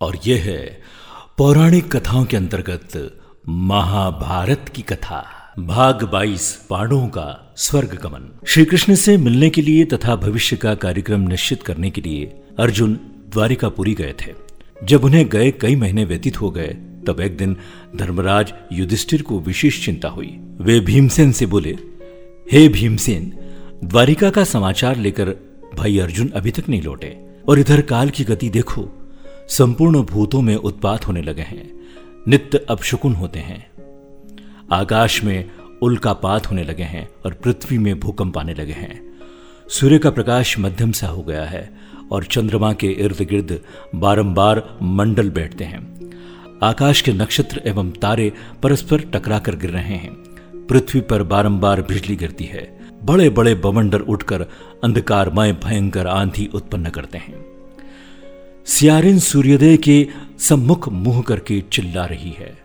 और यह है पौराणिक कथाओं के अंतर्गत महाभारत की कथा, भाग 22 पांडवों का स्वर्ग गमन। श्री कृष्ण से मिलने के लिए तथा भविष्य का कार्यक्रम निश्चित करने के लिए अर्जुन द्वारिकापुरी गए थे। जब उन्हें गए कई महीने व्यतीत हो गए, तब एक दिन धर्मराज युधिष्ठिर को विशेष चिंता हुई। वे भीमसेन से बोले, हे भीमसेन, द्वारिका का समाचार लेकर भाई अर्जुन अभी तक नहीं लौटे और इधर काल की गति देखो। संपूर्ण भूतों में उत्पात होने लगे हैं। नित्य अपशकुन होते हैं। आकाश में उल्कापात होने लगे हैं और पृथ्वी में भूकंप आने लगे हैं। सूर्य का प्रकाश मध्यम सा हो गया है और चंद्रमा के इर्द गिर्द बारंबार मंडल बैठते हैं। आकाश के नक्षत्र एवं तारे परस्पर टकरा कर गिर रहे हैं। पृथ्वी पर बारंबार बिजली गिरती है। बड़े बड़े बवंडर उठकर अंधकारमय, भयंकर आंधी उत्पन्न करते हैं। सियारिन सूर्योदय के सम्मुख मुँह करके चिल्ला रही है।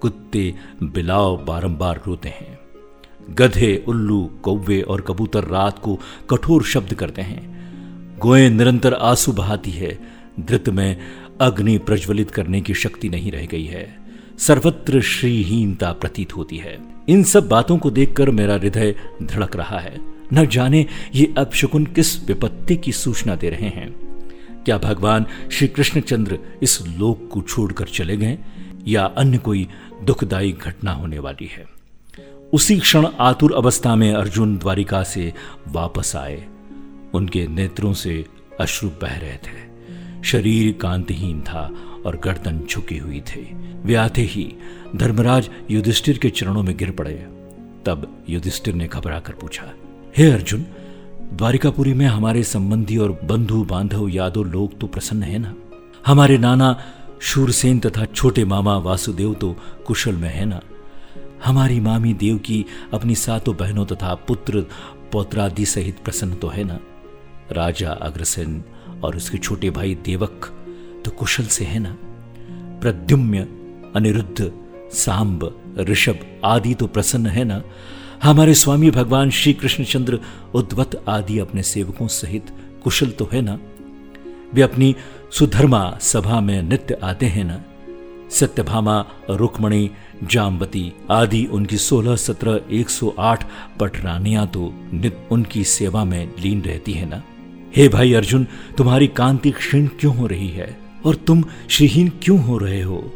कुत्ते बिलाव बारंबार रोते हैं। गधे, उल्लू, कौवे और कबूतर रात को कठोर शब्द करते हैं। गोए निरंतर आँसू बहाती है। धृत में अग्नि प्रज्वलित करने की शक्ति नहीं रह गई है। सर्वत्र श्रीहीनता प्रतीत होती है। इन सब बातों को देखकर मेरा हृदय धड़क रहा है। न जाने ये अपशकुन किस विपत्ति की सूचना दे रहे हैं। क्या भगवान श्री कृष्णचंद्र इस लोक को छोड़कर चले गए, या अन्य कोई दुखदायी घटना होने वाली है? उसी क्षण आतुर अवस्था में अर्जुन द्वारिका से वापस आए। उनके नेत्रों से अश्रु बह रहे थे। शरीर कांतिहीन था और गर्दन झुकी हुई थी। वे आते ही धर्मराज युधिष्ठिर के चरणों में गिर पड़े। तब युधिष्ठिर ने घबरा कर पूछा, हे अर्जुन द्वारिकापुरी में हमारे संबंधी और बंधु, बांधव, यादव लोग तो प्रसन्न है ना? हमारे नाना शूरसेन तथा छोटे मामा वासुदेव तो कुशल में है ना? हमारी मामी देव की अपनी सातों बहनों तथा पुत्र पौत्रादि सहित प्रसन्न तो है ना? राजा, अग्रसेन और उसके छोटे भाई देवक तो कुशल से है ना? प्रद्युम्य अनिरुद्ध, सांब, ऋषभ आदि तो प्रसन्न है ना? हमारे स्वामी भगवान श्री कृष्णचंद्र उद्वत आदि अपने सेवकों सहित कुशल तो है ना? वे अपनी सुधर्मा सभा में नित्य आते हैं ना? सत्यभामा, रुक्मणी, जामवती आदि उनकी सोलह सत्रह एक सौ आठ पटरानियाँ तो नित्य उनकी सेवा में लीन रहती है ना? हे भाई अर्जुन, तुम्हारी कांति क्षीण क्यों हो रही है और तुम श्रीहीन क्यों हो रहे हो?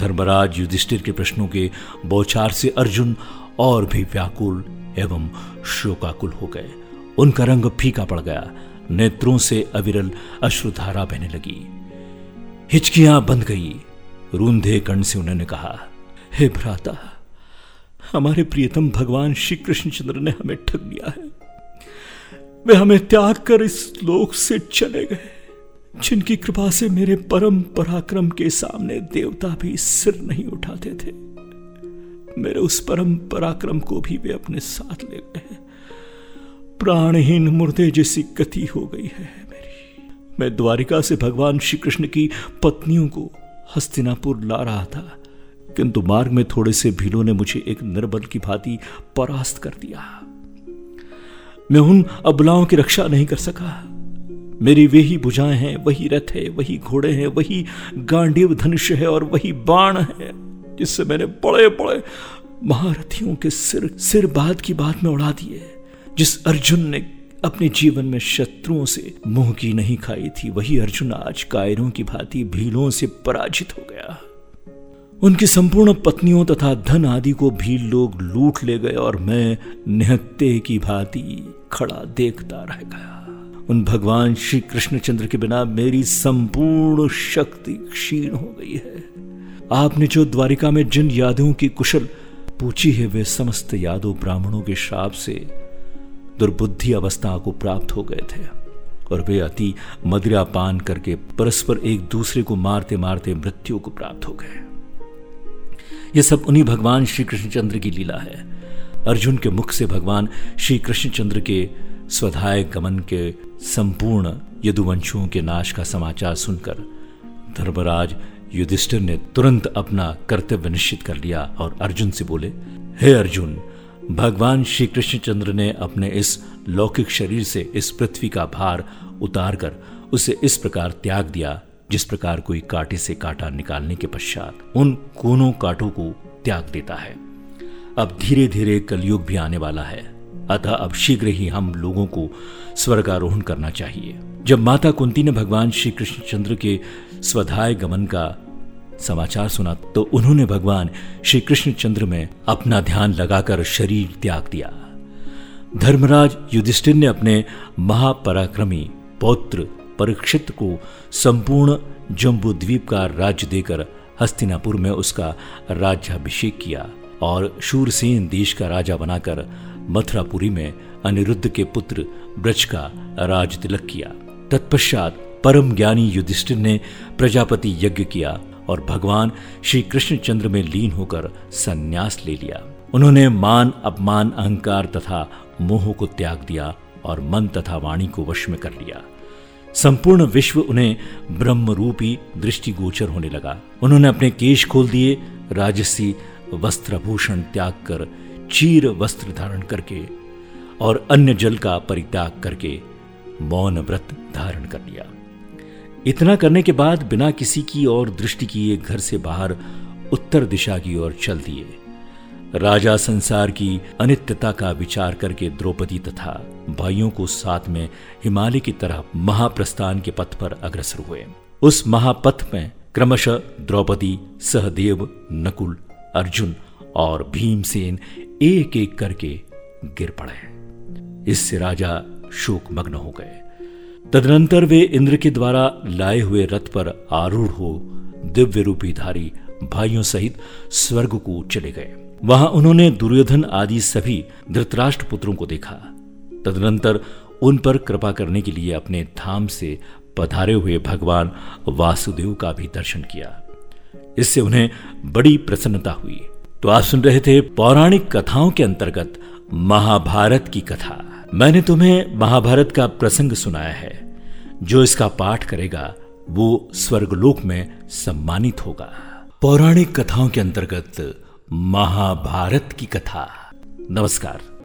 धर्मराज युधिष्ठिर के प्रश्नों के बौछार से अर्जुन और भी व्याकुल एवं शोकाकुल हो गए। उनका रंग फीका पड़ गया। नेत्रों से अविरल अश्रुधारा बहने लगी। हिचकियाँ बंद गई। रूंधे कण से उन्होंने कहा, हे भ्राता, हमारे प्रियतम भगवान श्री कृष्णचंद्र ने हमें ठग लिया है। वे हमें त्याग कर इस लोक से चले गए, जिनकी कृपा से मेरे परम पराक्रम के सामने देवता भी सिर नहीं उठाते थे। मेरे उस परम पराक्रम को भी वे अपने साथ ले गए हैं। प्राणहीन मुर्दे जैसी गति हो गई है मेरी। मैं द्वारिका से भगवान श्री कृष्ण की पत्नियों को हस्तिनापुर ला रहा था। किंतु मार्ग में थोड़े से भीलों ने मुझे एक निर्बल की भांति परास्त कर दिया। मैं उन अबलाओं की रक्षा नहीं कर सका। मेरी वे ही बुझाएँ हैं, वही रथ है, वही घोड़े हैं, वही गांडीव धनुष है और वही बाण है। जिससे मैंने बड़े बड़े महारथियों के सिर सिर बात की बात में उड़ा दिए, जिस अर्जुन ने अपने जीवन में शत्रुओं से मुँह की नहीं खाई थी, वही अर्जुन आज कायरों की भांति भीलों से पराजित हो गया। उनकी संपूर्ण पत्नियों तथा धन आदि को भील लोग लूट ले गए और मैं निहत्ते की भांति खड़ा देखता रह गया। उन भगवान श्री कृष्णचंद्र के बिना मेरी संपूर्ण शक्ति क्षीण हो गई है। आपने जो द्वारिका में जिन यादों की कुशल पूछी है, वे समस्त यादव ब्राह्मणों के श्राप से दुर्बुद्धि अवस्था को प्राप्त हो गए थे और वे अति मदिरा पान करके परस्पर एक दूसरे को मारते मारते मृत्यु को प्राप्त हो गए। यह सब उन्हीं भगवान श्री कृष्णचंद्र की लीला है। अर्जुन के मुख से भगवान श्री कृष्णचंद्र के स्वधाय गमन के संपूर्ण यदुवंशों के नाश का समाचार सुनकर धर्मराज युधिष्ठिर ने तुरंत अपना कर्तव्य निश्चित कर लिया और अर्जुन से बोले, हे hey अर्जुन, भगवान श्री कृष्णचंद्र ने अपने इस लौकिक शरीर से इस पृथ्वी का भार उतारकर उसे इस प्रकार त्याग दिया, जिस प्रकार कोई कांटे से कांटा निकालने के पश्चात उन कोनों कांटों को त्याग देता है। अब धीरे धीरे कलयुग भी आने वाला है। अतः अब शीघ्र ही हम लोगों को स्वर्गारोहण करना चाहिए। जब माता कुंती ने भगवान श्री कृष्णचंद्र के स्वधाय गमन का समाचार सुना तो उन्होंने भगवान श्री कृष्णचंद्र में अपना ध्यान लगाकर शरीर त्याग दिया। धर्मराज युधिष्ठिर ने अपने महापराक्रमी पौत्र परीक्षित को संपूर्ण जम्बू द्वीप का राज्य देकर हस्तिनापुर में उसका राज्याभिषेक किया और शूरसेन देश का राजा बनाकर मथुरापुरी में अनिरुद्ध के पुत्र ब्रज का राज तिलक किया। तत्पश्चात परम ज्ञानी युधिष्ठिर ने प्रजापति यज्ञ किया और भगवान श्री कृष्णचंद्र में लीन होकर संन्यास ले लिया। उन्होंने मान, अपमान, अहंकार तथा मोह को त्याग दिया और मन तथा वाणी को वश में कर लिया। संपूर्ण विश्व उन्हें ब्रह्म रूपी दृष्टिगोचर होने लगा। उन्होंने अपने केश खोल दिए, राजसी वस्त्रभूषण त्याग कर चीर वस्त्र धारण करके और अन्य जल का परित्याग करके मौन व्रत धारण कर लिया। इतना करने के बाद बिना किसी की और दृष्टि किए घर से बाहर उत्तर दिशा की ओर चल दिए। राजा संसार की अनित्यता का विचार करके द्रौपदी तथा भाइयों को साथ में हिमालय की तरह महाप्रस्थान के पथ पर अग्रसर हुए। उस महापथ में क्रमशः द्रौपदी, सहदेव, नकुल, अर्जुन और भीमसेन एक एक करके गिर पड़े। इससे राजा शोक मग्न हो गए। तदनंतर वे इंद्र के द्वारा लाए हुए रथ पर आरूढ़ हो दिव्य रूपी धारी भाइयों सहित स्वर्ग को चले गए। वहाँ उन्होंने दुर्योधन आदि सभी धृतराष्ट्र पुत्रों को देखा। तदनंतर उन पर कृपा करने के लिए अपने धाम से पधारे हुए भगवान वासुदेव का भी दर्शन किया। इससे उन्हें बड़ी प्रसन्नता हुई। तो आप सुन रहे थे पौराणिक कथाओं के अंतर्गत महाभारत की कथा। मैंने तुम्हें महाभारत का प्रसंग सुनाया है। जो इसका पाठ करेगा, वो स्वर्गलोक में सम्मानित होगा। पौराणिक कथाओं के अंतर्गत महाभारत की कथा। नमस्कार।